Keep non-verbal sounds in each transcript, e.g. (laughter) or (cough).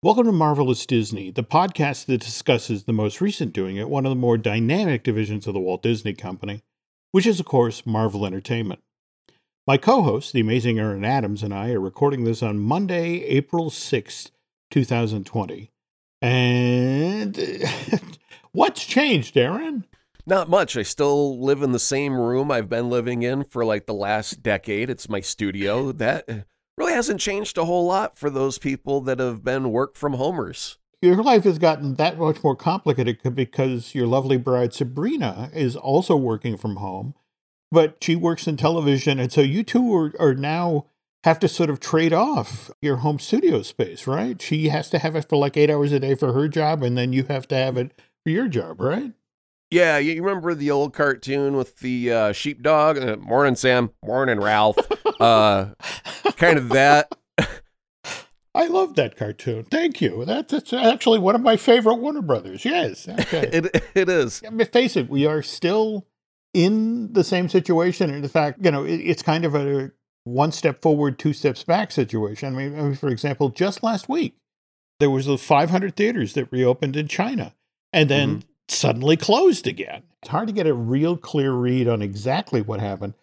Welcome to Marvelous Disney, the podcast that discusses the most recent doing at one of the more dynamic divisions of the Walt Disney Company, which is, of course, Marvel Entertainment. My co host, the amazing Aaron Adams, and I are recording this on Monday, April 6th, 2020. And (laughs) what's changed, Aaron? Not much. I still live in the same room I've been living in for like the last decade. It's my studio. That really hasn't changed a whole lot for those people that have been work from homers. Your life has gotten that much more complicated because your lovely bride Sabrina is also working from home, but she works in television. And so you two are, are now have to sort of trade off your home studio space, right? She has to have it for like eight hours a day for her job, and then you have to have it for your job, right? Yeah, you remember the old cartoon with the uh, sheepdog? Uh, morning, Sam. Morning, Ralph. (laughs) uh, kind of that. I love that cartoon. Thank you. That's, that's actually one of my favorite Warner Brothers. Yes. Okay. (laughs) it, it is. I mean, face it, we are still in the same situation. In fact, you know, it, it's kind of a one step forward, two steps back situation. I mean, I mean, for example, just last week, there was the 500 theaters that reopened in China. And then mm-hmm suddenly closed again. It's hard to get a real clear read on exactly what happened.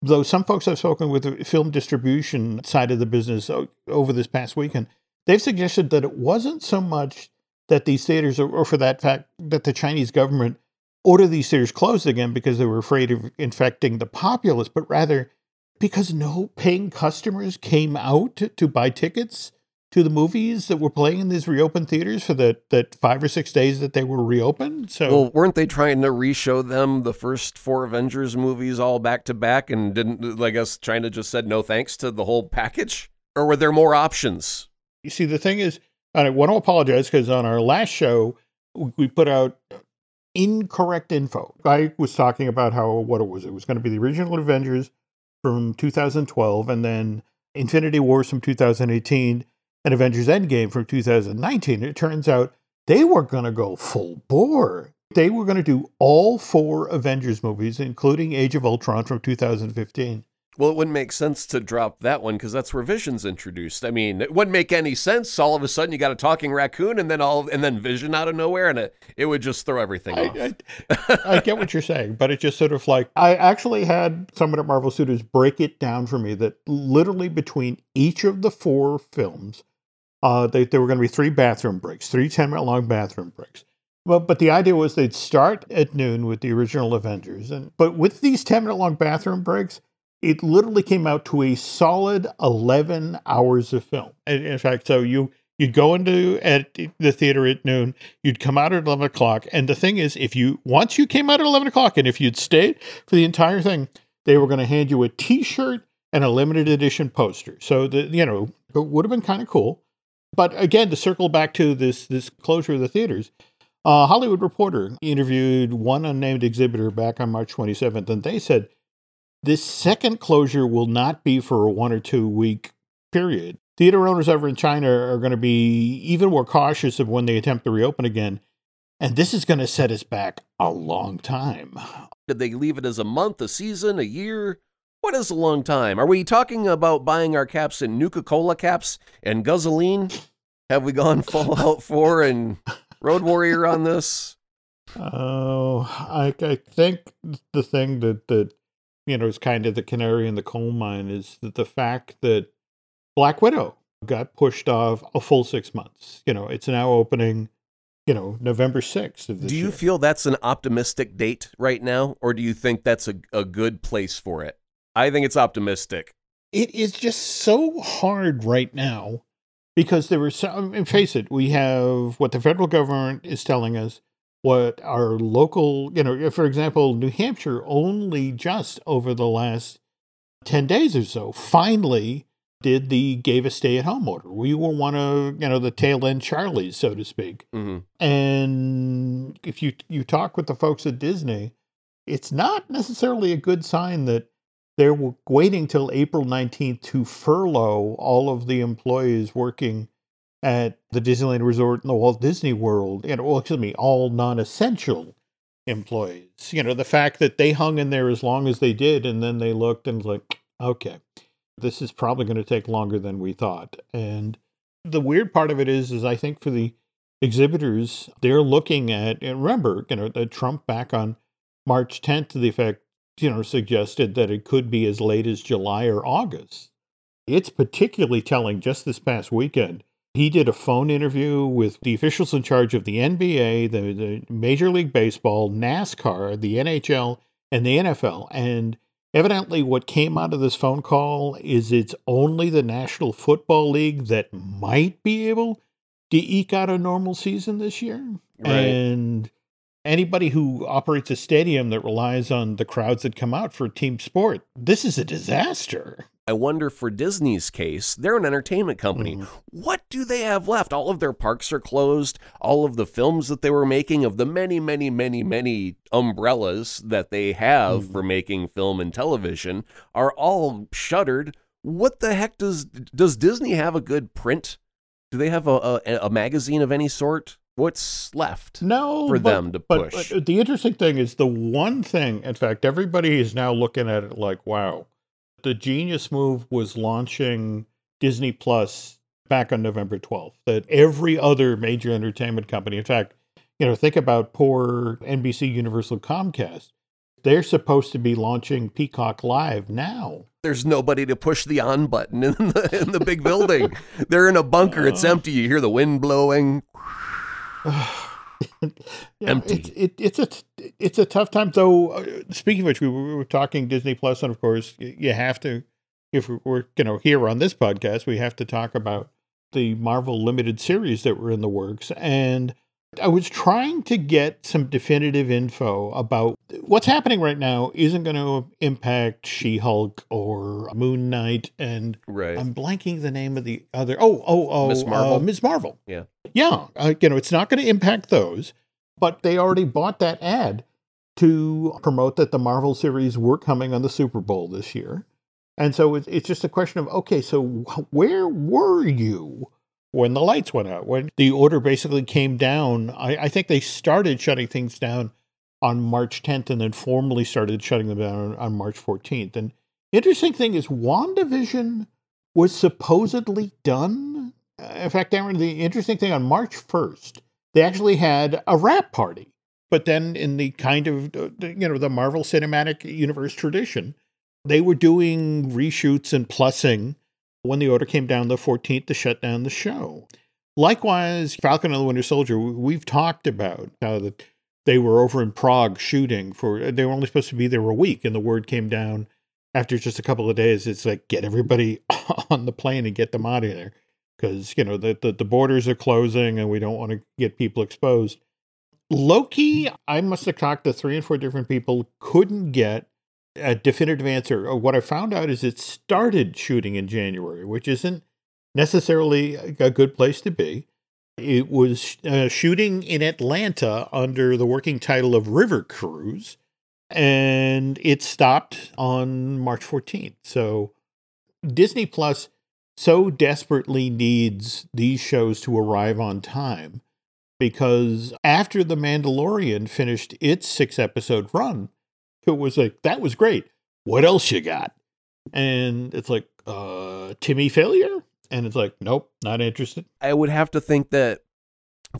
Though some folks I've spoken with the film distribution side of the business uh, over this past weekend, they've suggested that it wasn't so much that these theaters, or for that fact, that the Chinese government ordered these theaters closed again because they were afraid of infecting the populace, but rather because no paying customers came out to buy tickets to the movies that were playing in these reopened theaters for the that five or six days that they were reopened. So, well, weren't they trying to re-show them the first four Avengers movies all back to back, and didn't I guess China just said no thanks to the whole package, or were there more options? You see, the thing is, I want to apologize because on our last show we put out incorrect info. I was talking about how what it was. It was going to be the original Avengers from 2012, and then Infinity Wars from 2018 and Avengers Endgame from 2019, it turns out they were going to go full bore. They were going to do all four Avengers movies, including Age of Ultron from 2015. Well, it wouldn't make sense to drop that one because that's where Vision's introduced. I mean, it wouldn't make any sense. All of a sudden, you got a talking raccoon, and then all, and then Vision out of nowhere, and it, it would just throw everything I, off. I, I get what you're saying, but it just sort of like I actually had someone at Marvel Studios break it down for me that literally between each of the four films, uh, they, there were going to be three bathroom breaks, three 10 minute long bathroom breaks. But, but the idea was they'd start at noon with the original Avengers. And, but with these 10 minute long bathroom breaks, it literally came out to a solid 11 hours of film. And in fact, so you, you'd go into at the theater at noon, you'd come out at 11 o'clock. And the thing is, if you, once you came out at 11 o'clock and if you'd stayed for the entire thing, they were going to hand you a t shirt and a limited edition poster. So the, you know, it would have been kind of cool. But again, to circle back to this this closure of the theaters, uh, Hollywood Reporter interviewed one unnamed exhibitor back on March 27th, and they said this second closure will not be for a one or two week period. Theater owners over in China are going to be even more cautious of when they attempt to reopen again, and this is going to set us back a long time. Did they leave it as a month, a season, a year? What is a long time? Are we talking about buying our caps in Nuka Cola caps and gasoline? Have we gone (laughs) Fallout 4 and Road Warrior on this? Oh, I, I think the thing that, that, you know, is kind of the canary in the coal mine is that the fact that Black Widow got pushed off a full six months. You know, it's now opening, you know, November 6th of this Do you year. feel that's an optimistic date right now, or do you think that's a, a good place for it? I think it's optimistic. It is just so hard right now because there were some, and face it, we have what the federal government is telling us, what our local, you know, for example, New Hampshire only just over the last 10 days or so finally did the gave a stay at home order. We were one of, you know, the tail end Charlies, so to speak. Mm-hmm. And if you you talk with the folks at Disney, it's not necessarily a good sign that they're waiting till April 19th to furlough all of the employees working at the Disneyland Resort and the Walt Disney World, and well, excuse me, all non-essential employees. You know, the fact that they hung in there as long as they did, and then they looked and was like, okay, this is probably going to take longer than we thought. And The weird part of it is, is I think for the exhibitors, they're looking at, and remember, you know, the Trump back on March 10th to the effect, you know, suggested that it could be as late as July or August. It's particularly telling just this past weekend. He did a phone interview with the officials in charge of the NBA, the, the Major League Baseball, NASCAR, the NHL, and the NFL. And evidently, what came out of this phone call is it's only the National Football League that might be able to eke out a normal season this year. Right. And anybody who operates a stadium that relies on the crowds that come out for team sport, this is a disaster. I wonder for Disney's case, they're an entertainment company. Mhm. What do they have left? All of their parks are closed. All of the films that they were making, of the many, many, many, many umbrellas that they have Mhm. for making film and television, are all shuttered. What the heck does does Disney have a good print? Do they have a a, a magazine of any sort? What's left? No, For but- them to but- push. But the interesting thing is the one thing. In fact, everybody is now looking at it like, wow, the genius move was launching Disney Plus back on November twelfth. That every other major entertainment company, in fact, you know, think about poor NBC Universal Comcast. They're supposed to be launching Peacock Live now. There's nobody to push the on button in the in the big building. They're in a bunker. It's Uh. empty. You hear the wind blowing. (sighs) Yeah, Empty. It's, it, it's a it's a tough time. Though, uh, speaking of which, we were, we were talking Disney Plus, and of course, you have to, if we're you know here on this podcast, we have to talk about the Marvel limited series that were in the works. And I was trying to get some definitive info about what's happening right now. Isn't going to impact She Hulk or Moon Knight, and Right. I'm blanking the name of the other. Oh, oh, oh, Miss Marvel? Uh, Ms. Marvel. Yeah. Yeah. Uh, you know, it's not going to impact those, but they already bought that ad to promote that the Marvel series were coming on the Super Bowl this year. And so it's, it's just a question of okay, so where were you when the lights went out? When the order basically came down, I, I think they started shutting things down on March 10th and then formally started shutting them down on, on March 14th. And interesting thing is, WandaVision was supposedly done. Uh, In fact, Aaron, the interesting thing on March 1st, they actually had a wrap party. But then, in the kind of, uh, you know, the Marvel Cinematic Universe tradition, they were doing reshoots and plussing when the order came down the 14th to shut down the show. Likewise, Falcon and the Winter Soldier, we- we've talked about how that they were over in Prague shooting for, uh, they were only supposed to be there a week, and the word came down after just a couple of days. It's like, get everybody (laughs) on the plane and get them out of there because, you know, the, the, the borders are closing and we don't want to get people exposed. Loki, I must have talked to three and four different people, couldn't get a definitive answer. Uh, What I found out is it started shooting in January, which isn't necessarily a good place to be. It was uh, shooting in Atlanta under the working title of River Cruise, and it stopped on March 14th. So Disney Plus so desperately needs these shows to arrive on time because after The Mandalorian finished its six episode run, it was like, that was great. What else you got? And it's like, uh, Timmy failure? And it's like, nope, not interested. I would have to think that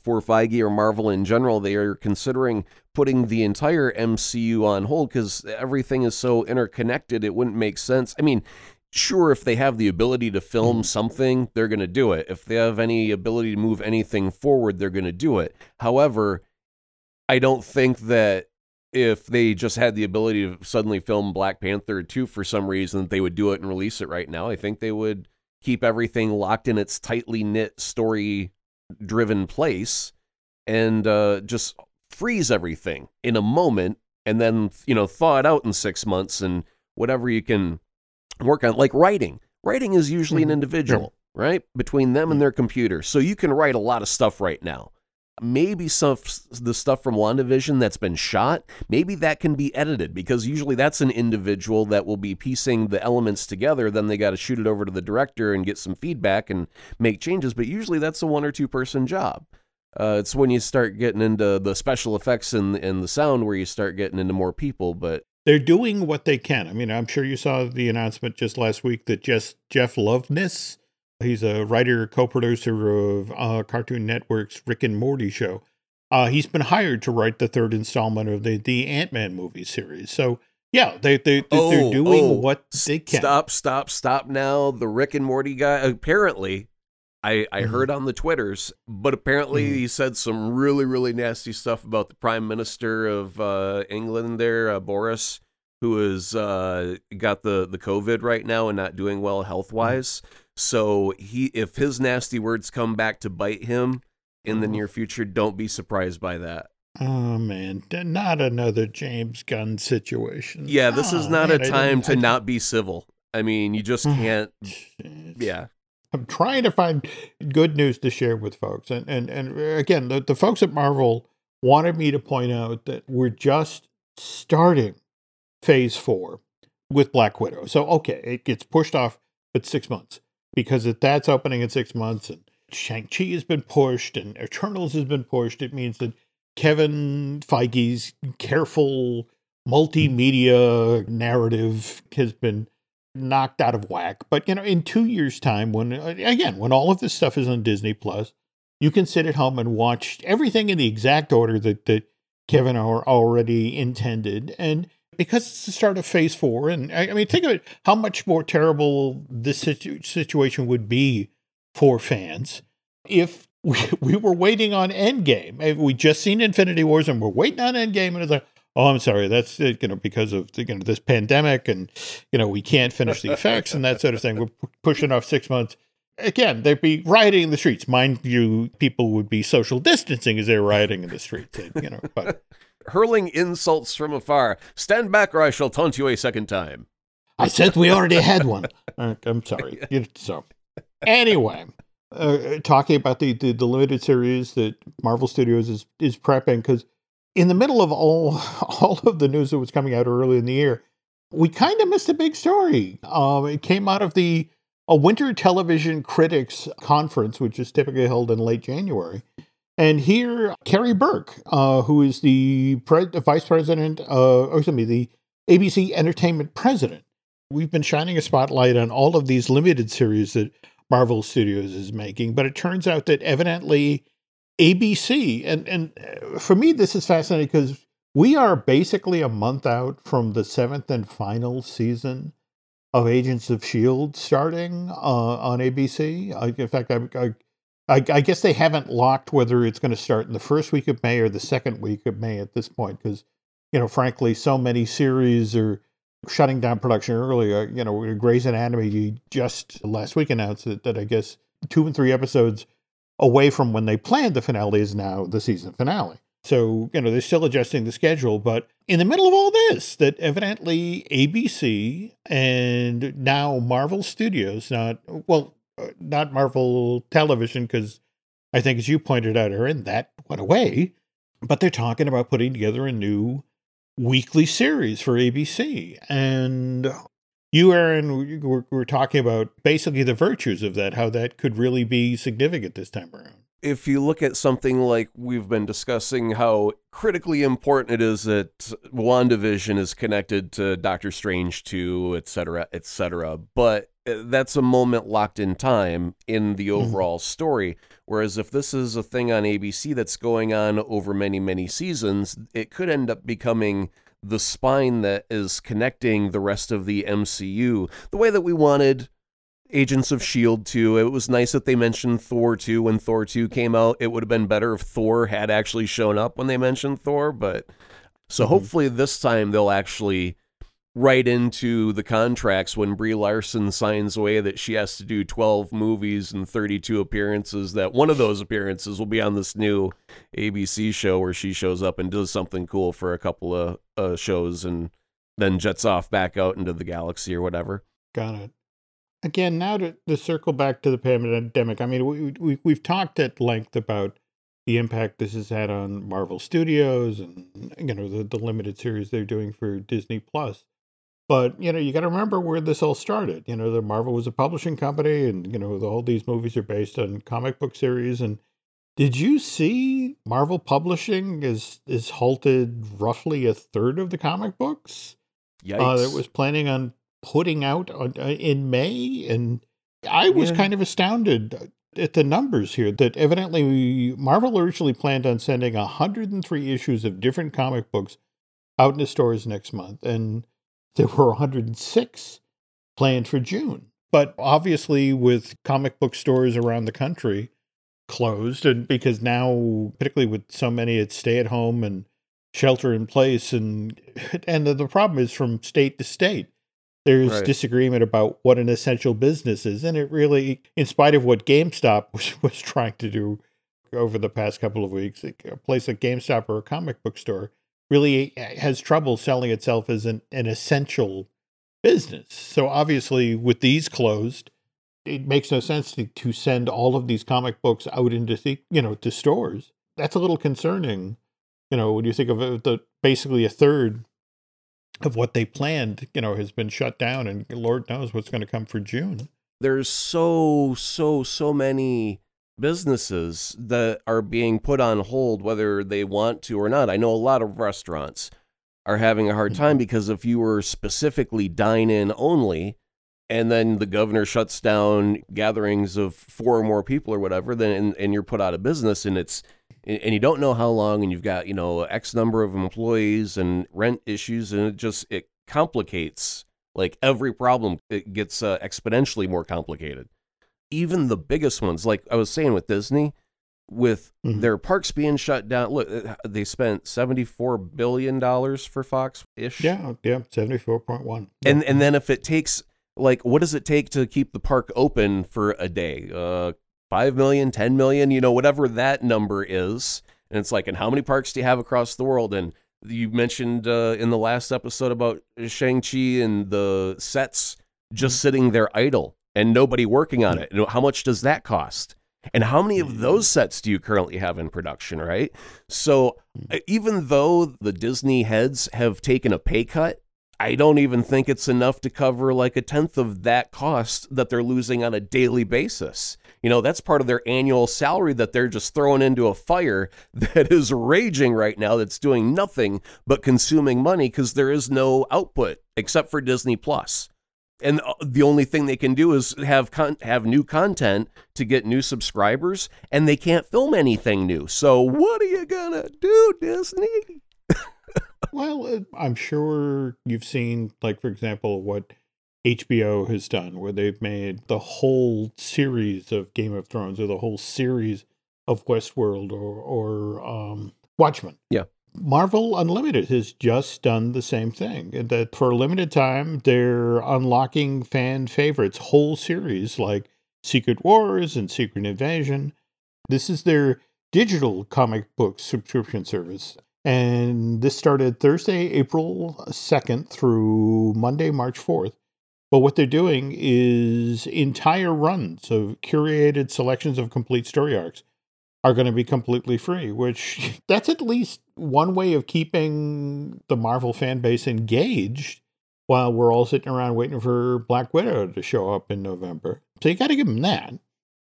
for Feige or Marvel in general, they are considering putting the entire MCU on hold because everything is so interconnected. It wouldn't make sense. I mean, sure, if they have the ability to film Mhm. something, they're going to do it. If they have any ability to move anything forward, they're going to do it. However, I don't think that if they just had the ability to suddenly film Black Panther 2 for some reason, they would do it and release it right now. I think they would keep everything locked in its tightly knit story driven place and uh, just freeze everything in a moment and then you know thaw it out in six months and whatever you can work on. Like writing. Writing is usually an Mhm. individual right between them and their computer. So you can write a lot of stuff right now maybe some the stuff from WandaVision that's been shot, maybe that can be edited because usually that's an individual that will be piecing the elements together. Then they got to shoot it over to the director and get some feedback and make changes. But usually that's a one or two person job. Uh, it's when you start getting into the special effects and, and the sound where you start getting into more people. But They're doing what they can. I mean, I'm sure you saw the announcement just last week that just Jeff Loveness He's a writer, co-producer of uh, Cartoon Network's Rick and Morty show. Uh, he's been hired to write the third installment of the the Ant Man movie series. So yeah, they they, they Oh, they're doing oh, what they can. Stop, stop, stop now. The Rick and Morty guy, apparently, I, I Mhm. heard on the Twitters, but apparently Mhm. he said some really, really nasty stuff about the Prime Minister of uh, England there, uh, Boris, who is uh, got the, the COVID right now and not doing well health wise. So he, if his nasty words come back to bite him in the Mhm. near future, don't be surprised by that. Oh man, not another James Gunn situation. Yeah, this is Oh, not man, a time to not be civil. I mean, you just can't. Yeah. I'm trying to find good news to share with folks. And and, and again, the, the folks at Marvel wanted me to point out that we're just starting phase four with Black Widow. So okay, it gets pushed off but six months because if that's opening in six months and Shang-Chi has been pushed and Eternals has been pushed, it means that Kevin Feige's careful multimedia narrative has been knocked out of whack. But you know, in two years' time, when uh, again, when all of this stuff is on Disney Plus, you can sit at home and watch everything in the exact order that that Kevin already intended, and because it's the start of Phase Four, and I, I mean, think of it, how much more terrible this situ- situation would be for fans if we, (laughs) we were waiting on Endgame. We just seen Infinity Wars and we're waiting on Endgame, and it's like. Oh, I'm sorry. That's uh, you know because of you know this pandemic, and you know we can't finish the effects and that sort of thing. We're pu- pushing off six months. Again, they'd be rioting in the streets. Mind you, people would be social distancing as they're rioting in the streets. You know, but Hurling insults from afar. Stand back, or I shall taunt you a second time. I said we already had one. (laughs) Uh, I'm sorry. So anyway, uh, talking about the, the the limited series that Marvel Studios is is prepping because in the middle of all (laughs) all of the news that was coming out early in the year, we kind of missed a big story. Um, it came out of the a Winter Television Critics Conference, which is typically held in late January. And here, Karey Burke, uh, who is the pre- vice president, uh, or excuse me, the ABC Entertainment president, we've been shining a spotlight on all of these limited series that Marvel Studios is making, but it turns out that evidently ABC and and uh, for me this is fascinating because we are basically a month out from the seventh and final season of Agents of Shield starting uh, on ABC. I, in fact, I, I I I guess they haven't locked whether it's going to start in the first week of May or the second week of May at this point because you know frankly so many series are shutting down production early. Uh, you know, Grey's Anatomy just last week announced that, that I guess two and three episodes away from when they planned the finale is now the season finale. So, you know, they're still adjusting the schedule. But in the middle of all this, that evidently ABC and now Marvel Studios, not, well, not Marvel Television, because I think, as you pointed out, Aaron, that went away. But they're talking about putting together a new weekly series for ABC. And you, Aaron, we- we're, we're talking about basically the virtues of that, how that could really be significant this time around. if you look at something like we've been discussing how critically important it is that WandaVision is connected to Doctor Strange 2, et cetera, et cetera, but uh, that's a moment locked in time in the overall story. Whereas if this is a thing on ABC that's going on over many, many seasons, it could end up becoming the spine that is connecting the rest of the MCU the way that we wanted Agents of S.H.I.E.L.D. to. It was nice that they mentioned Thor 2 when Thor 2 came out. It would have been better if Thor had actually shown up when they mentioned Thor, but so Mhm. hopefully this time they'll actually write into the contracts when Brie Larson signs away that she has to do 12 movies and 32 appearances that one of those appearances will be on this new ABC show where she shows up and does something cool for a couple of uh, shows and then jets off back out into the galaxy or whatever. Got it. Again, now to, to circle back to the pandemic, I mean, we, we, we've talked at length about the impact this has had on Marvel Studios and, you know, the, the limited series they're doing for Disney Plus. But, you know, you got to remember where this all started. You know, the Marvel was a publishing company and, you know, the, all these movies are based on comic book series. And did you see Marvel Publishing is, is halted roughly a third of the comic books? Yikes. uh, that was planning on putting out on, uh, in May, and I was Yeah. kind of astounded at the numbers here that evidently Marvel originally planned on sending 103 issues of different comic books out into stores next month, and there were 106 planned for June. But obviously, with comic book stores around the country closed, and because now, particularly with so many at stay at home and shelter in place, and (laughs) and the, the problem is from state to state there's Right. disagreement about what an essential business is. And it really, in spite of what GameStop (laughs) was, was trying to do over the past couple of weeks, a place like GameStop or a comic book store really has trouble selling itself as an, an essential business. So obviously, with these closed, it makes no sense to, to send all of these comic books out into the, you know to stores. That's a little concerning. You know, when you think of it, the basically a third of what they planned, you know, has been shut down, and Lord knows what's going to come for June. there's so so so many businesses that are being put on hold whether they want to or not. I know a lot of restaurants are having a hard time because if you were specifically dine in only and then the governor shuts down gatherings of four or more people or whatever then and, and you're put out of business and it's and you don't know how long and you've got you know x number of employees and rent issues and it just it complicates like every problem. It gets uh, exponentially more complicated even the biggest ones like i was saying with disney with Mhm. their parks being shut down look uh, they spent 74 billion dollars for fox ish Yeah, yeah, seventy four point one. and and then if it takes like what does it take to keep the park open for a day? Uh 5 million 10 million you know whatever that number is. And it's like and how many parks do you have across the world? And you mentioned uh, in the last episode about Shang-Chi and the sets just sitting there idle and nobody working on it. Know, how much does that cost? And how many of those sets do you currently have in production, right? So uh, even though the Disney heads have taken a pay cut, I don't even think it's enough to cover like a tenth of that cost that they're losing on a daily basis. You know, that's part of their annual salary that they're just throwing into a fire (laughs) that is raging right now that's doing nothing but consuming money because there is no output except for Disney Plus. And uh, the only thing they can do is have con- have new content to get new subscribers, and they can't film anything new. So what are you gonna do, Disney? (laughs) Well, I'm sure you've seen, like, for example, what HBO has done, where they've made the whole series of Game of Thrones or the whole series of Westworld or, or um, Watchmen. Yeah. Marvel Unlimited has just done the same thing. That for a limited time, they're unlocking fan favorites, whole series like Secret Wars and Secret Invasion. This is their digital comic book subscription service. And this started Thursday, April 2nd through Monday, March 4th. But what they're doing is entire runs of curated selections of complete story arcs are going to be completely free, which (laughs) that's at least one way of keeping the Marvel fan base engaged while we're all sitting around waiting for Black Widow to show up in November. So you got to give them that.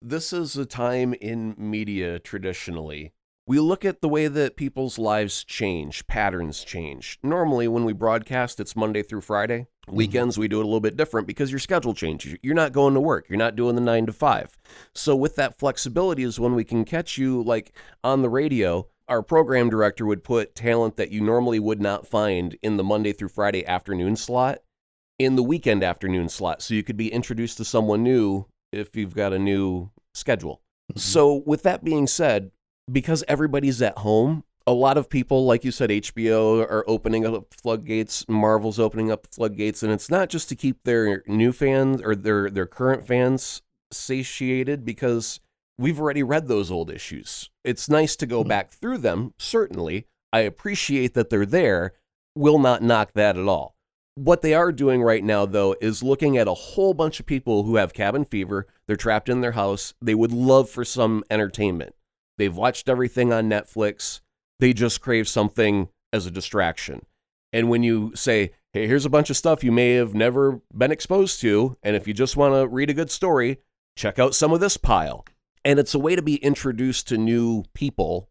This is a time in media traditionally. We look at the way that people's lives change, patterns change. Normally, when we broadcast, it's Monday through Friday. Mm-hmm. Weekends, we do it a little bit different because your schedule changes. You're not going to work, you're not doing the nine to five. So, with that flexibility, is when we can catch you like on the radio. Our program director would put talent that you normally would not find in the Monday through Friday afternoon slot in the weekend afternoon slot. So, you could be introduced to someone new if you've got a new schedule. Mm-hmm. So, with that being said, because everybody's at home, a lot of people, like you said, HBO are opening up floodgates, Marvel's opening up floodgates, and it's not just to keep their new fans or their their current fans satiated because we've already read those old issues. It's nice to go Mhm. back through them, certainly. I appreciate that they're there. Will not knock that at all. What they are doing right now, though, is looking at a whole bunch of people who have cabin fever. They're trapped in their house. They would love for some entertainment. They've watched everything on Netflix. They just crave something as a distraction. And when you say, hey, here's a bunch of stuff you may have never been exposed to, and if you just want to read a good story, check out some of this pile. And it's a way to be introduced to new people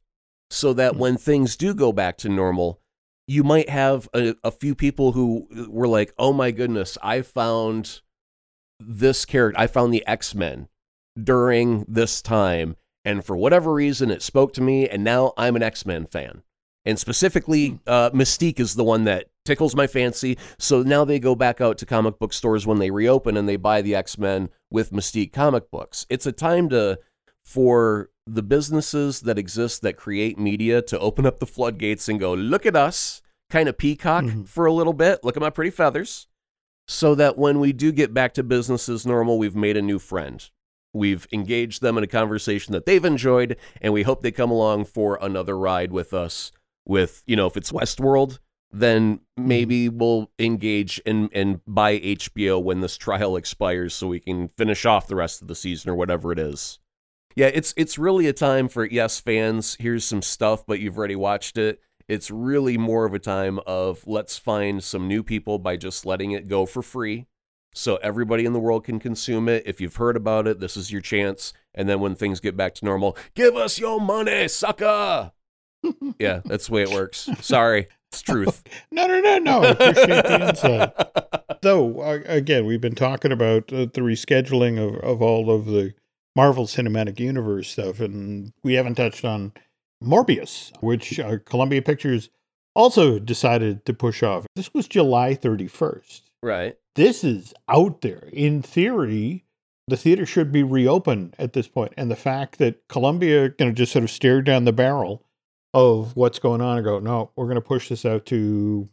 so that when things do go back to normal, you might have a, a few people who were like, oh my goodness, I found this character. I found the X Men during this time, and for whatever reason, it spoke to me, and now I'm an X Men fan. And specifically, uh, Mystique is the one that tickles my fancy. So now they go back out to comic book stores when they reopen and they buy the X Men with Mystique comic books. It's a time to for the businesses that exist that create media to open up the floodgates and go, look at us, kind of peacock Mhm. for a little bit. Look at my pretty feathers. So that when we do get back to business as normal, we've made a new friend. We've engaged them in a conversation that they've enjoyed, and we hope they come along for another ride with us. With, you know, if it's Westworld, then mm-hmm. maybe we'll engage and, and buy HBO when this trial expires so we can finish off the rest of the season or whatever it is. Yeah, it's it's really a time for yes fans, here's some stuff but you've already watched it. It's really more of a time of let's find some new people by just letting it go for free so everybody in the world can consume it. If you've heard about it, this is your chance. And then when things get back to normal, give us your money, sucker. (laughs) yeah, that's the way it works. Sorry, it's truth. (laughs) No, no, no, no. Appreciate the insight. (laughs) Though, uh, again, we've been talking about uh, the rescheduling of, of all of the Marvel Cinematic Universe stuff, and we haven't touched on Morbius, which uh, Columbia Pictures also decided to push off. This was July 31st. Right. This is out there. In theory, the theater should be reopened at this point. and the fact that Columbia you know, just sort of stared down the barrel of what's going on and go, no, we're going to push this out to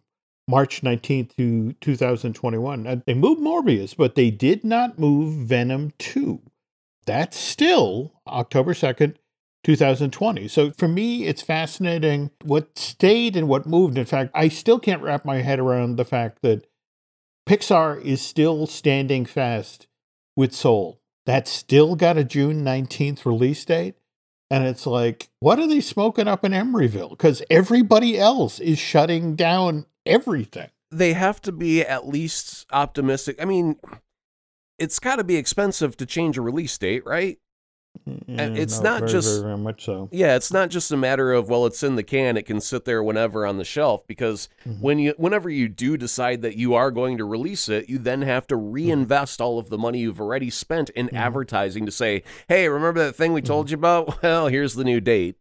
March 19th to 2021. They moved Morbius, but they did not move Venom 2. That's still October 2nd, 2020. So for me, it's fascinating what stayed and what moved. In fact, I still can't wrap my head around the fact that Pixar is still standing fast with Soul. That's still got a June 19th release date. And it's like, what are they smoking up in Emeryville? Because everybody else is shutting down everything. They have to be at least optimistic. I mean, it's got to be expensive to change a release date, right? Yeah, it's no, not very, just- very, much so. Yeah, it's not just a matter of well, it's in the can, it can sit there whenever on the shelf because Mhm. when you whenever you do decide that you are going to release it, you then have to reinvest all of the money you've already spent in Mhm. advertising to say, "Hey, remember that thing we told you about? (laughs) Well, here's the new date."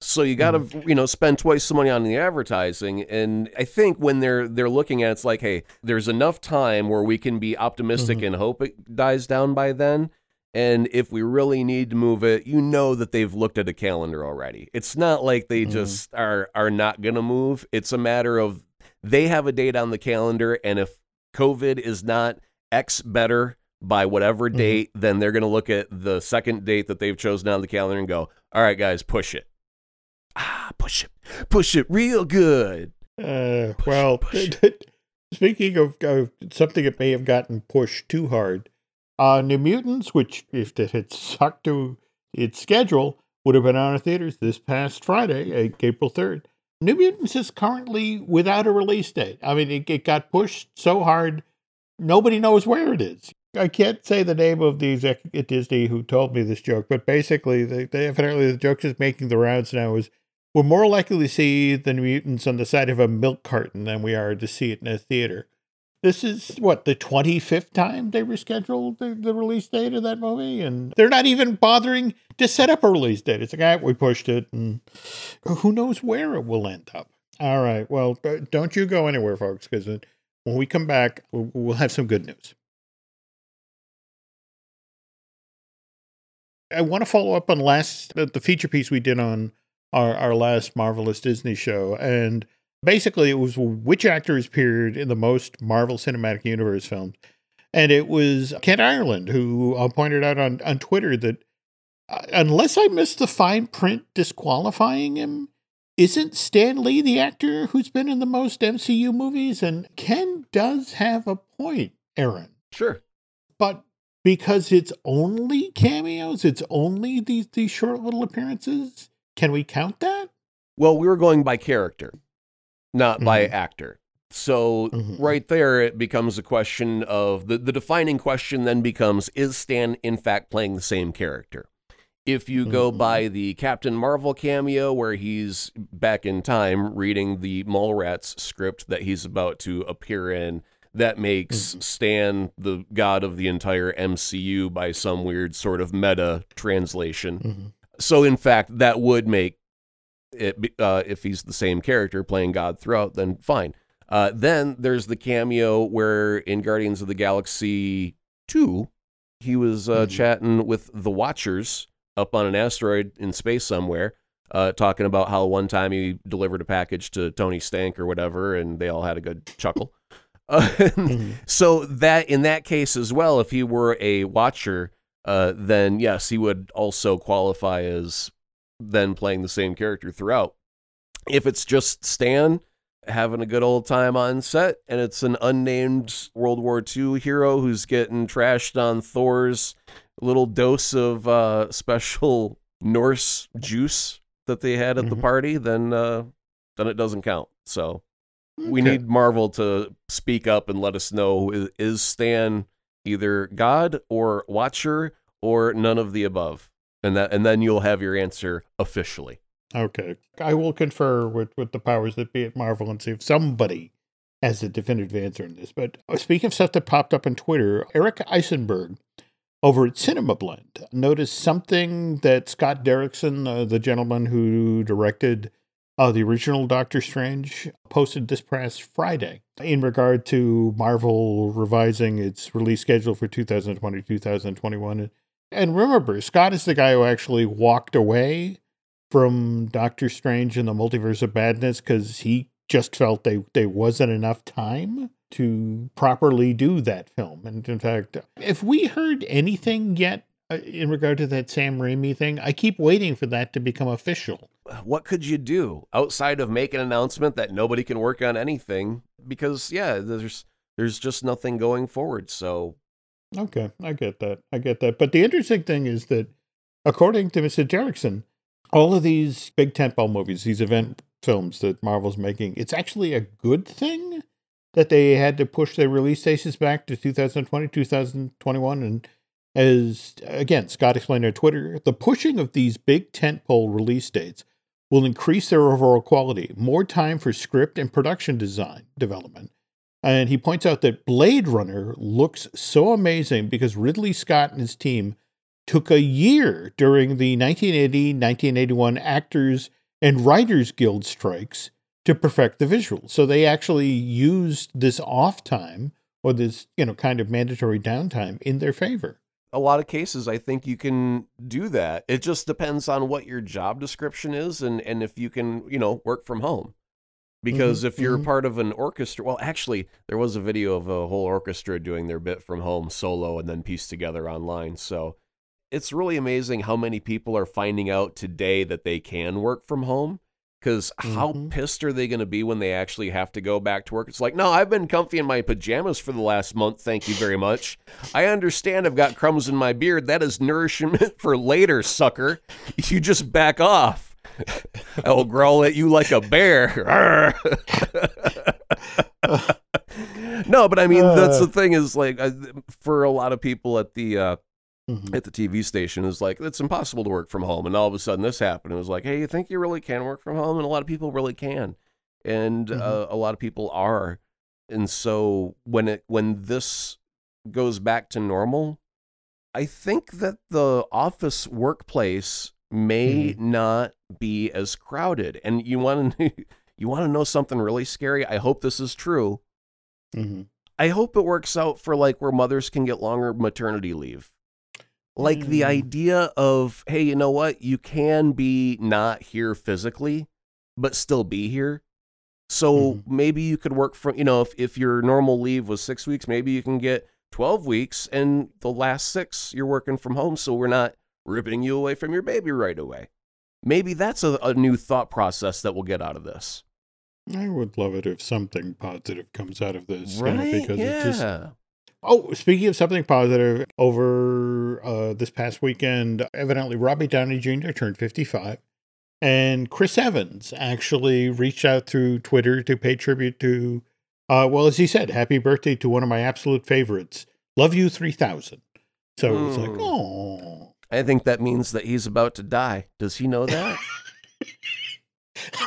So you got to, you know, spend twice the money on the advertising and I think when they're they're looking at it, it's like, "Hey, there's enough time where we can be optimistic Mhm. and hope it dies down by then." And if we really need to move it, you know that they've looked at a calendar already. It's not like they Mhm. just are are not going to move. It's a matter of they have a date on the calendar and if COVID is not X better by whatever Mhm. date, then they're going to look at the second date that they've chosen on the calendar and go, "All right, guys, push it." Ah, push it. Push it real good. Uh, Push, well, push. (laughs) speaking of, of something that may have gotten pushed too hard, uh, New Mutants, which if it had stuck to its schedule, would have been out in theaters this past Friday, uh, April 3rd. New Mutants is currently without a release date. I mean, it, it got pushed so hard, nobody knows where it is. I can't say the name of the exec at Disney who told me this joke, but basically, they, they evidently the joke is making the rounds now. Is we're more likely to see the mutants on the side of a milk carton than we are to see it in a theater. This is what the 25th time they rescheduled the, the release date of that movie, and they're not even bothering to set up a release date. It's like, ah, we pushed it, and who knows where it will end up. All right, well, uh, don't you go anywhere, folks, because when we come back, we'll, have some good news. I want to follow up on last the, the feature piece we did on our, our last marvelous Disney show, and basically it was which actors appeared in the most Marvel Cinematic Universe films, and it was Kent Ireland who uh, pointed out on on Twitter that uh, unless I missed the fine print disqualifying him, isn't Stan Lee the actor who's been in the most MCU movies? And Ken does have a point, Aaron Sure. but because it's only cameos, it's only these these short little appearances. Can we count that? Well, we were going by character, not by Mhm. actor. So Mhm. right there, it becomes a question of the, the defining question then becomes is Stan in fact playing the same character? If you go Mhm. by the Captain Marvel cameo where he's back in time reading the Mallrats script that he's about to appear in, that makes Mhm. Stan the god of the entire MCU by some weird sort of meta translation. Mhm. So, in fact, that would make it, uh, if he's the same character playing God throughout, then fine. Uh, then there's the cameo where in Guardians of the Galaxy 2, he was uh, Mhm. chatting with the Watchers up on an asteroid in space somewhere, uh, talking about how one time he delivered a package to Tony Stank or whatever, and they all had a good chuckle. (laughs) Uh, Mhm. so that in that case as well, if he were a Watcher, uh, then yes, he would also qualify as then playing the same character throughout. If it's just Stan having a good old time on set and it's an unnamed World War II hero who's getting trashed on Thor's little dose of uh, (laughs) special Norse juice that they had at the Mhm. party, then uh, then it doesn't count. So we Okay. need Marvel to speak up and let us know is Stan either God or Watcher or none of the above, and that and then you'll have your answer officially. Okay. I will confer with, with the powers that be at Marvel and see if somebody has a definitive answer in this. But uh, speaking of stuff that popped up on Twitter, Eric Eisenberg over at Cinema Blend noticed something that Scott Derrickson, uh, the gentleman who directed uh, the original Doctor Strange, posted this past Friday in regard to Marvel revising its release schedule for 2020 2021. And remember, Scott is the guy who actually walked away from Doctor Strange and the Multiverse of Madness because he just felt they there wasn't enough time to properly do that film. And in fact, if we heard anything yet uh, in regard to that Sam Raimi thing, I keep waiting for that to become official. What could you do outside of make an announcement that nobody can work on anything? Because yeah, there's there's just nothing going forward. So Okay, I get that. I get that. But the interesting thing is that, according to Mr. Derrickson, all of these big tentpole movies, these event films that Marvel's making, it's actually a good thing that they had to push their release dates back to 2020, 2021. And as, again, Scott explained on Twitter, the pushing of these big tentpole release dates will increase their overall quality, more time for script and production design development. And he points out that Blade Runner looks so amazing because Ridley Scott and his team took a year during the 1980 1981 Actors and Writers Guild strikes to perfect the visuals. So they actually used this off time or this, you know, kind of mandatory downtime in their favor. a lot of cases I think you can do that. It just depends on what your job description is and and if you can, you know, work from home. Because if you're mhm. part of an orchestra, well, actually, there was a video of a whole orchestra doing their bit from home solo and then pieced together online. So it's really amazing how many people are finding out today that they can work from home. Because how Mhm. pissed are they going to be when they actually have to go back to work? It's like, no, I've been comfy in my pajamas for the last month. Thank you very much. I understand I've got crumbs in my beard. That is nourishment (laughs) for later, sucker. You just back off. I will growl at you like a bear. (laughs) no, but I mean, that's the thing is like, I, for a lot of people at the, uh, Mhm. at the TV station is like it's impossible to work from home, and all of a sudden this happened. It was like, hey, you think you really can work from home? And a lot of people really can, and uh, a lot of people are. And so when it when this goes back to normal, I think that the office workplace may not be as crowded. And you want to (laughs) you want to know something really scary? I hope this is true. Mhm. I hope it works out for like where mothers can get longer maternity leave. Like the Mm. idea of, hey, you know what? You can be not here physically, but still be here. So Mhm. maybe you could work from, you know, if, if your normal leave was six weeks, maybe you can get 12 weeks and the last six you're working from home. So we're not ripping you away from your baby right away. Maybe that's a, a new thought process that we'll get out of this. I would love it if something positive comes out of this. you know, Right? because yeah. it's just Oh, speaking of something positive, over uh, this past weekend, evidently Robbie Downey Jr. turned 55. And Chris Evans actually reached out through Twitter to pay tribute to, uh, well, as he said, happy birthday to one of my absolute favorites, Love You 3000. So it's like, Mm. oh. I think that means that he's about to die. Does he know that?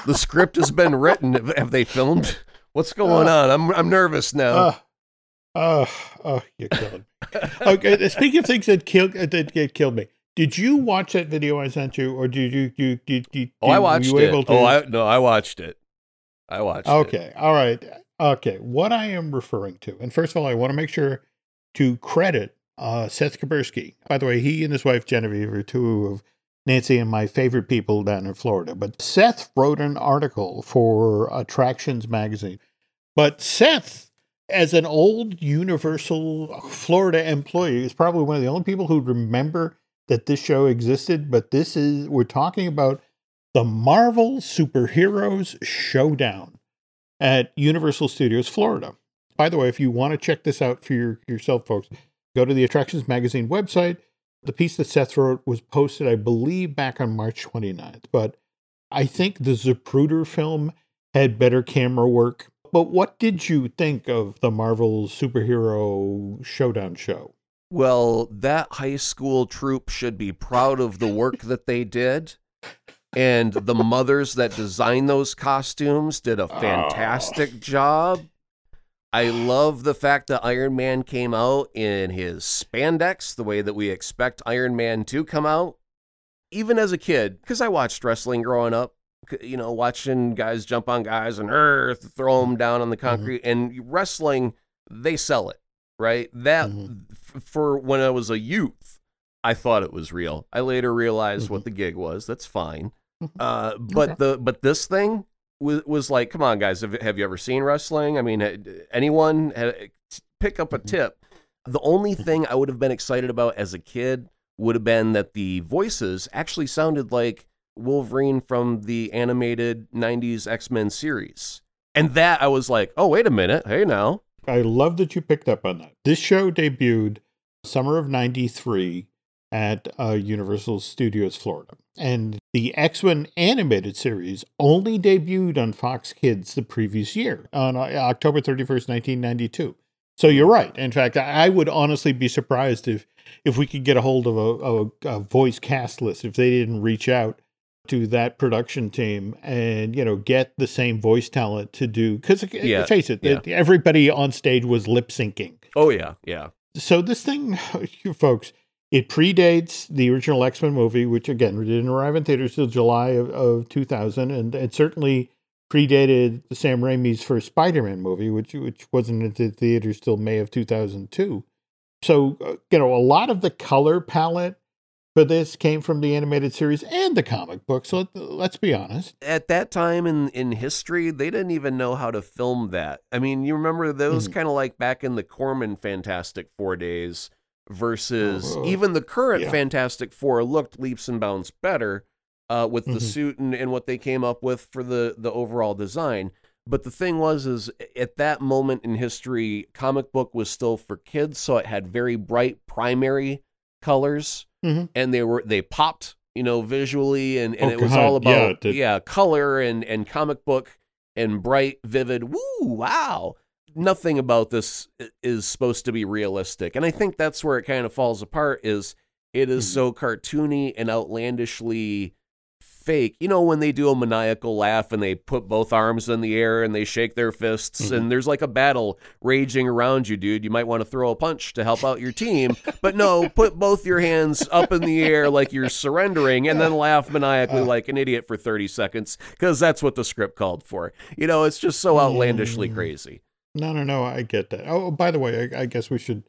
the script has been written. Have- they filmed? What's going Uh, on? I'm I'm nervous now. Uh, Oh, oh, you killed me. Okay, speaking of things that killed that that killed me, did you watch that video I sent you, or did you you did you? Oh, I watched it. To... Oh, I no, I watched it. I watched. Okay, it. all right, okay. What I am referring to, and first of all, I want to make sure to credit uh, Seth Kubersky. By the way, he and his wife Genevieve are two of Nancy and my favorite people down in Florida. But Seth wrote an article for Attractions magazine. But Seth, as an old Universal Florida employee, is probably one of the only people who remember that this show existed. But this is, we're talking about the Marvel Superheroes Showdown at Universal Studios Florida. By the way, if you want to check this out for your, yourself, folks, Go to the Attractions Magazine website. The piece that Seth wrote was posted, I believe, back on March 29th. But I think the Zapruder film had better camera work. But what did you think of the Marvel superhero showdown show? Well, that high school troop should be proud of the work that they did. And the mothers that designed those costumes did a fantastic oh. job. I love the fact that Iron Man came out in his spandex, the way that we expect Iron Man to come out. Even as a kid, because I watched wrestling growing up, you know, watching guys jump on guys and earth, throw them down on the mm-hmm. concrete, mm-hmm. and wrestling, they sell it, right? That mm-hmm. f- for when I was a youth, I thought it was real. I later realized mm-hmm. what the gig was. That's fine. Mm-hmm. Uh, but okay. the but this thing, was, was like, come on, guys, have, have you ever seen wrestling? I mean, anyone had, pick up a mm-hmm. tip. The only thing I would have been excited about as a kid would have been that the voices actually sounded like Wolverine from the animated 90s X Men series. And that I was like, oh, wait a minute. Hey, now. I love that you picked up on that. This show debuted summer of 93 at uh, Universal Studios Florida. And the X Men animated series only debuted on Fox Kids the previous year, on uh, October 31st, 1992. So you're right. In fact, I would honestly be surprised if if we could get a hold of a, a, a voice cast list if they didn't reach out to that production team and you know get the same voice talent to do because yeah, face it yeah. everybody on stage was lip syncing oh yeah yeah so this thing (laughs) you folks it predates the original X Men movie, which again didn't arrive in theaters till July of, of 2000, and it certainly predated the Sam Raimi's first Spider Man movie, which which wasn't into theaters till May of 2002. So uh, you know, a lot of the color palette for this came from the animated series and the comic book. So let's be honest. At that time in in history, they didn't even know how to film that. I mean, you remember those mm-hmm. kind of like back in the Corman Fantastic Four days versus uh, even the current yeah. Fantastic Four looked leaps and bounds better uh, with the mm-hmm. suit and, and what they came up with for the the overall design. But the thing was, is at that moment in history, comic book was still for kids, so it had very bright primary colors, mm-hmm. and they were they popped, you know, visually, and, and oh, it was God. all about yeah, yeah, color and and comic book and bright, vivid. Woo, wow! Nothing about this is supposed to be realistic. And I think that's where it kind of falls apart is it is mm-hmm. so cartoony and outlandishly fake. You know when they do a maniacal laugh and they put both arms in the air and they shake their fists mm-hmm. and there's like a battle raging around you, dude. You might want to throw a punch to help out your team, but no, (laughs) put both your hands up in the air like you're surrendering and then laugh maniacally like an idiot for 30 seconds because that's what the script called for. You know, it's just so outlandishly mm. crazy. No, no, no. I get that. Oh, oh, by the way, I, I guess we should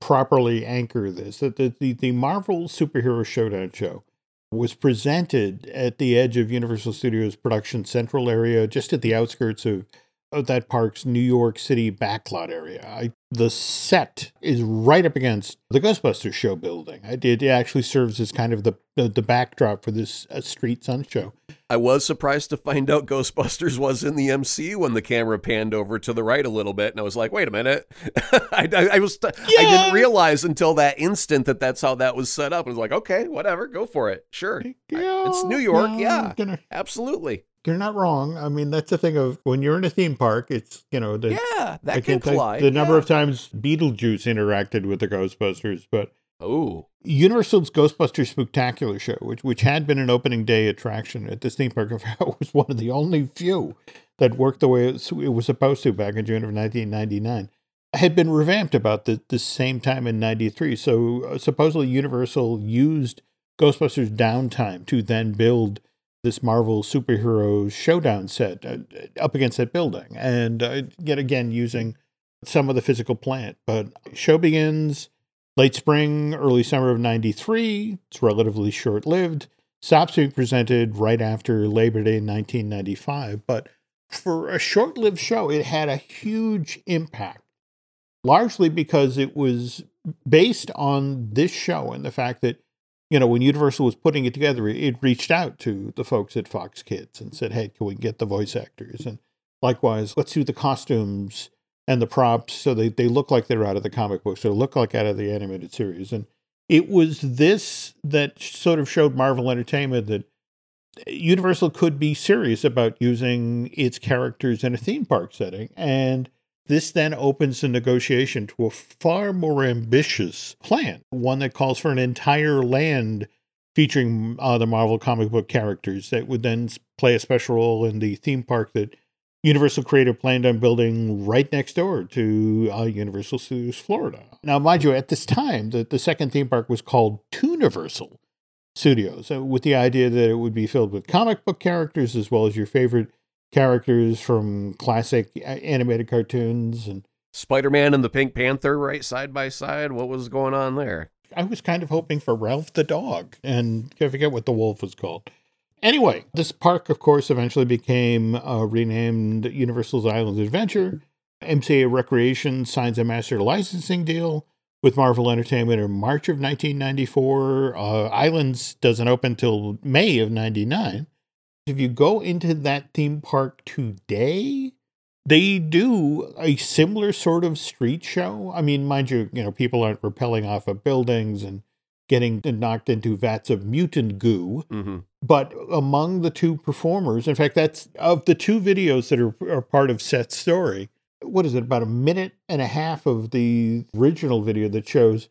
properly anchor this that the, the, the Marvel Superhero Showdown show was presented at the edge of Universal Studios production central area, just at the outskirts of, of that park's New York City backlot area. I, the set is right up against the Ghostbusters show building. It, it actually serves as kind of the, the, the backdrop for this uh, Street Sun show. I was surprised to find out (laughs) Ghostbusters was in the MC when the camera panned over to the right a little bit, and I was like, "Wait a minute!" (laughs) I, I, I, was yeah. I didn't realize until that instant that that's how that was set up. I was like, "Okay, whatever, go for it. Sure, yeah, it's New York, no, yeah, gonna, absolutely." You're not wrong. I mean, that's the thing of when you're in a theme park, it's you know the yeah that I can collide. The number of times Beetlejuice interacted with the Ghostbusters, but Oh. Universal's Ghostbusters Spectacular Show, which which had been an opening day attraction at this theme park, of (laughs) how, was one of the only few that worked the way it was supposed to back in June of 1999. had been revamped about the, the same time in 93. So uh, supposedly Universal used Ghostbusters downtime to then build this Marvel superhero showdown set uh, up against that building. And uh, yet again, using some of the physical plant. But show begins late spring, early summer of 93. It's relatively short lived. Stops being presented right after Labor Day in 1995. But for a short lived show, it had a huge impact, largely because it was based on this show and the fact that, you know, when Universal was putting it together, it reached out to the folks at Fox Kids and said, hey, can we get the voice actors? And likewise, let's do the costumes and the props so they, they look like they're out of the comic books or look like out of the animated series. And it was this that sort of showed Marvel Entertainment that Universal could be serious about using its characters in a theme park setting. And this then opens the negotiation to a far more ambitious plan, one that calls for an entire land featuring uh, the Marvel comic book characters that would then play a special role in the theme park that Universal Creative planned on building right next door to uh, Universal Studios Florida. Now, mind you, at this time, the, the second theme park was called Tooniversal Studios, uh, with the idea that it would be filled with comic book characters as well as your favorite characters from classic uh, animated cartoons and Spider-Man and the Pink Panther right side by side. What was going on there? I was kind of hoping for Ralph the dog, and I forget what the wolf was called. Anyway, this park, of course, eventually became uh, renamed Universal's Islands Adventure. MCA Recreation signs a master licensing deal with Marvel Entertainment in March of 1994. Uh, Islands doesn't open until May of 99. If you go into that theme park today, they do a similar sort of street show. I mean, mind you, you know, people aren't rappelling off of buildings and getting knocked into vats of mutant goo. Mm-hmm. But among the two performers, in fact, that's of the two videos that are, are part of Seth's story. What is it? About a minute and a half of the original video that shows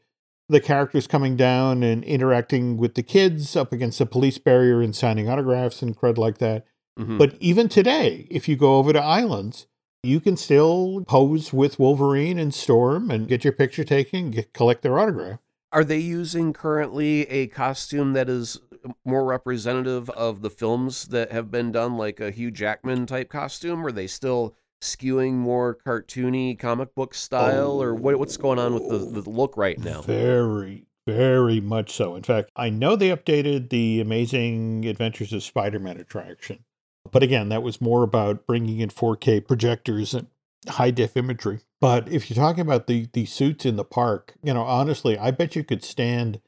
the characters coming down and interacting with the kids up against the police barrier and signing autographs and crud like that. Mm-hmm. But even today, if you go over to Islands, you can still pose with Wolverine and Storm and get your picture taken, get, collect their autograph. Are they using currently a costume that is more representative of the films that have been done, like a Hugh Jackman type costume? Or are they still skewing more cartoony comic book style, or oh. what, what's going on with the, the look right now? Very, very much so. In fact, I know they updated the Amazing Adventures of Spider Man attraction. But again, that was more about bringing in 4K projectors and high def imagery. But if you're talking about the the suits in the park, you know, honestly, I bet you could stand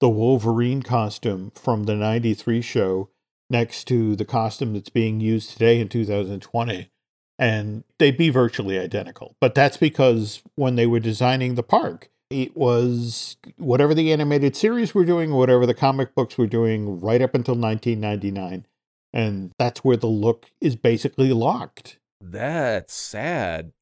the Wolverine costume from the 93 show next to the costume that's being used today in 2020 and they'd be virtually identical. But that's because when they were designing the park, it was whatever the animated series were doing, whatever the comic books were doing right up until 1999. And that's where the look is basically locked. That's sad.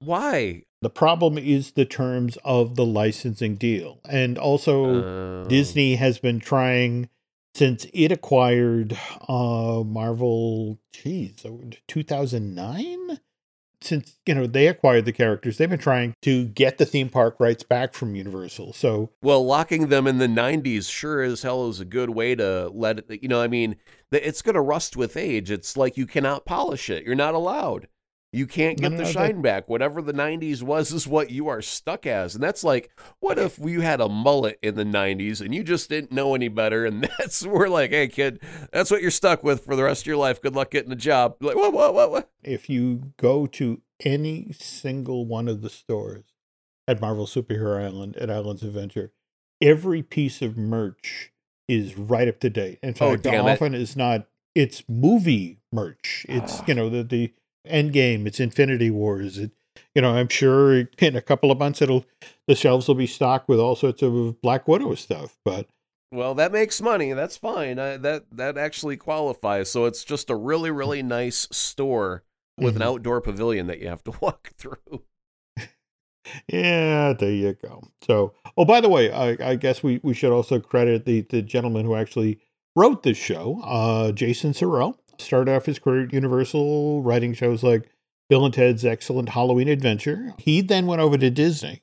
Why? The problem is the terms of the licensing deal. And also, Oh. Disney has been trying since it acquired uh Marvel, geez, 2009? Since, you know, they acquired the characters, they've been trying to get the theme park rights back from Universal. So, Well, locking them in the 90s sure as hell is a good way to let it, you know, I mean, it's going to rust with age. It's like you cannot polish it. You're not allowed. You can't get no, the no, shine back. Whatever the 90s was is what you are stuck as. And that's like, what if you had a mullet in the 90s and you just didn't know any better? And (laughs) that's, we're like, hey, kid, that's what you're stuck with for the rest of your life. Good luck getting a job. Like, what, what, what, what? if you go to any single one of the stores at Marvel Superhero Island, at Islands Adventure, every piece of merch is right up to date. In Oh, fact, damn often it's not, it's movie merch. It's, Ah. you know, the, the Endgame, it's Infinity Wars. It, you know, I'm sure in a couple of months it'll, the shelves will be stocked with all sorts of Black Widow stuff. But Well, that makes money. That's fine. I, that that actually qualifies. So it's just a really really nice store with an Mhm. outdoor pavilion that you have to (laughs) walk through. Yeah, there you go. So, oh, by the way, I, I guess we, we should also credit the, the gentleman who actually wrote this show, uh, Jason Surrell. Started off his career at Universal, writing shows like Bill and Ted's Excellent Halloween Adventure. He then went over to Disney,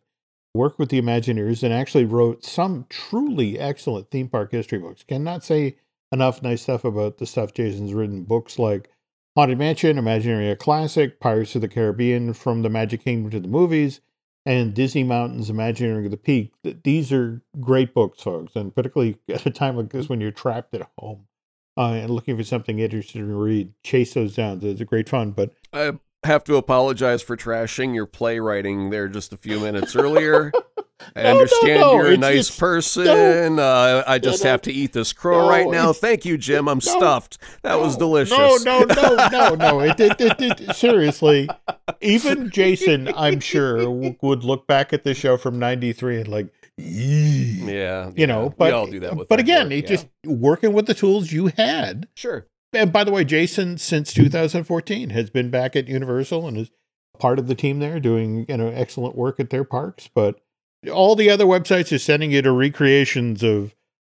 worked with the Imagineers, and actually wrote some truly excellent theme park history books. Cannot say enough nice stuff about the stuff Jason's written. Books like Haunted Mansion, Imagineering Classic, Pirates of the Caribbean, From the Magic Kingdom to the Movies, and Disney Mountains, Imagineering the Peak. These are great books, folks, and particularly (laughs) at a time like this when you're trapped at home uh, and looking for something interesting to read, chase those down. It's a great fun. But I have to apologize for trashing your playwriting there just a few minutes earlier. (laughs) I No, no, understand no, you're a it's- nice it's- person. uh, I just no, have to eat this crow no, right now. Thank you, Jim. I'm stuffed. That was delicious. No, no, no, no, no. It, it, it, it- seriously, even Jason, I'm sure, w- would look back at the show from '93 and like. Yeah, you know. But we all do that. But again, work, it yeah. just working with the tools you had. sure. And by the way, Jason, since 2014, has been back at Universal and is part of the team there, doing you know excellent work at their parks. But all the other websites are sending you to recreations of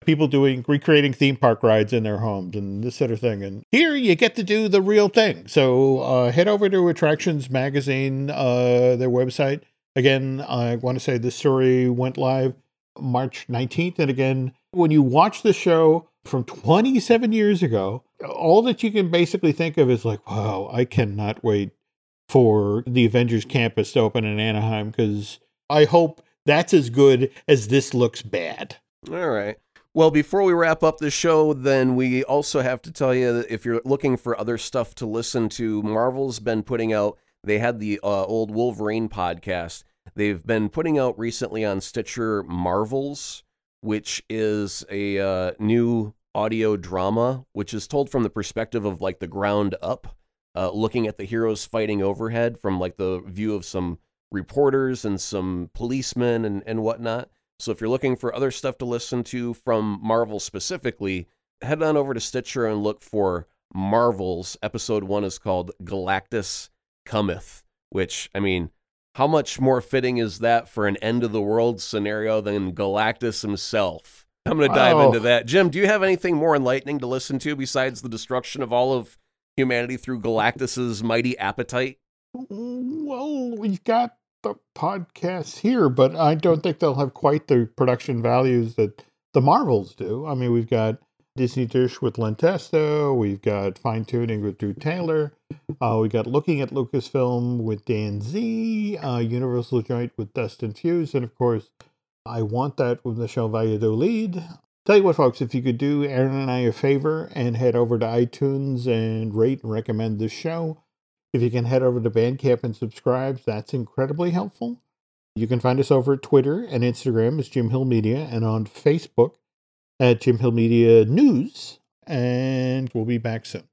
people doing recreating theme park rides in their homes and this sort of thing. And here you get to do the real thing. So uh, head over to Attractions Magazine, uh, their website. Again, I want to say this story went live March 19th. And again, when you watch the show from 27 years ago, all that you can basically think of is like, wow, I cannot wait for the Avengers campus to open in Anaheim because I hope that's as good as this looks bad. All right. Well, before we wrap up the show, then we also have to tell you that if you're looking for other stuff to listen to, Marvel's been putting out, they had the uh, old Wolverine podcast. They've been putting out recently on Stitcher Marvels, which is a uh, new audio drama, which is told from the perspective of like the ground up, uh, looking at the heroes fighting overhead from like the view of some reporters and some policemen and, and whatnot. So if you're looking for other stuff to listen to from Marvel specifically, head on over to Stitcher and look for Marvels. Episode one is called Galactus Cometh, which, I mean, how much more fitting is that for an end of the world scenario than Galactus himself? I'm going to dive Oh. into that. Jim, do you have anything more enlightening to listen to besides the destruction of all of humanity through Galactus's mighty appetite? Well, we've got the podcasts here, but I don't think they'll have quite the production values that the Marvels do. I mean, we've got Disney Dish with Len Testa, we've got Fine Tuning with Drew Taylor, uh, we got Looking at Lucasfilm with Dan Z, uh, Universal Joint with Dustin Fuse, and of course, I Want That with Michelle Valladolid. Tell you what, folks, if you could do Aaron and I a favor and head over to iTunes and rate and recommend this show. If you can head over to Bandcamp and subscribe, that's incredibly helpful. You can find us over at Twitter and Instagram as Jim Hill Media and on Facebook at Jim Hill Media News. And we'll be back soon.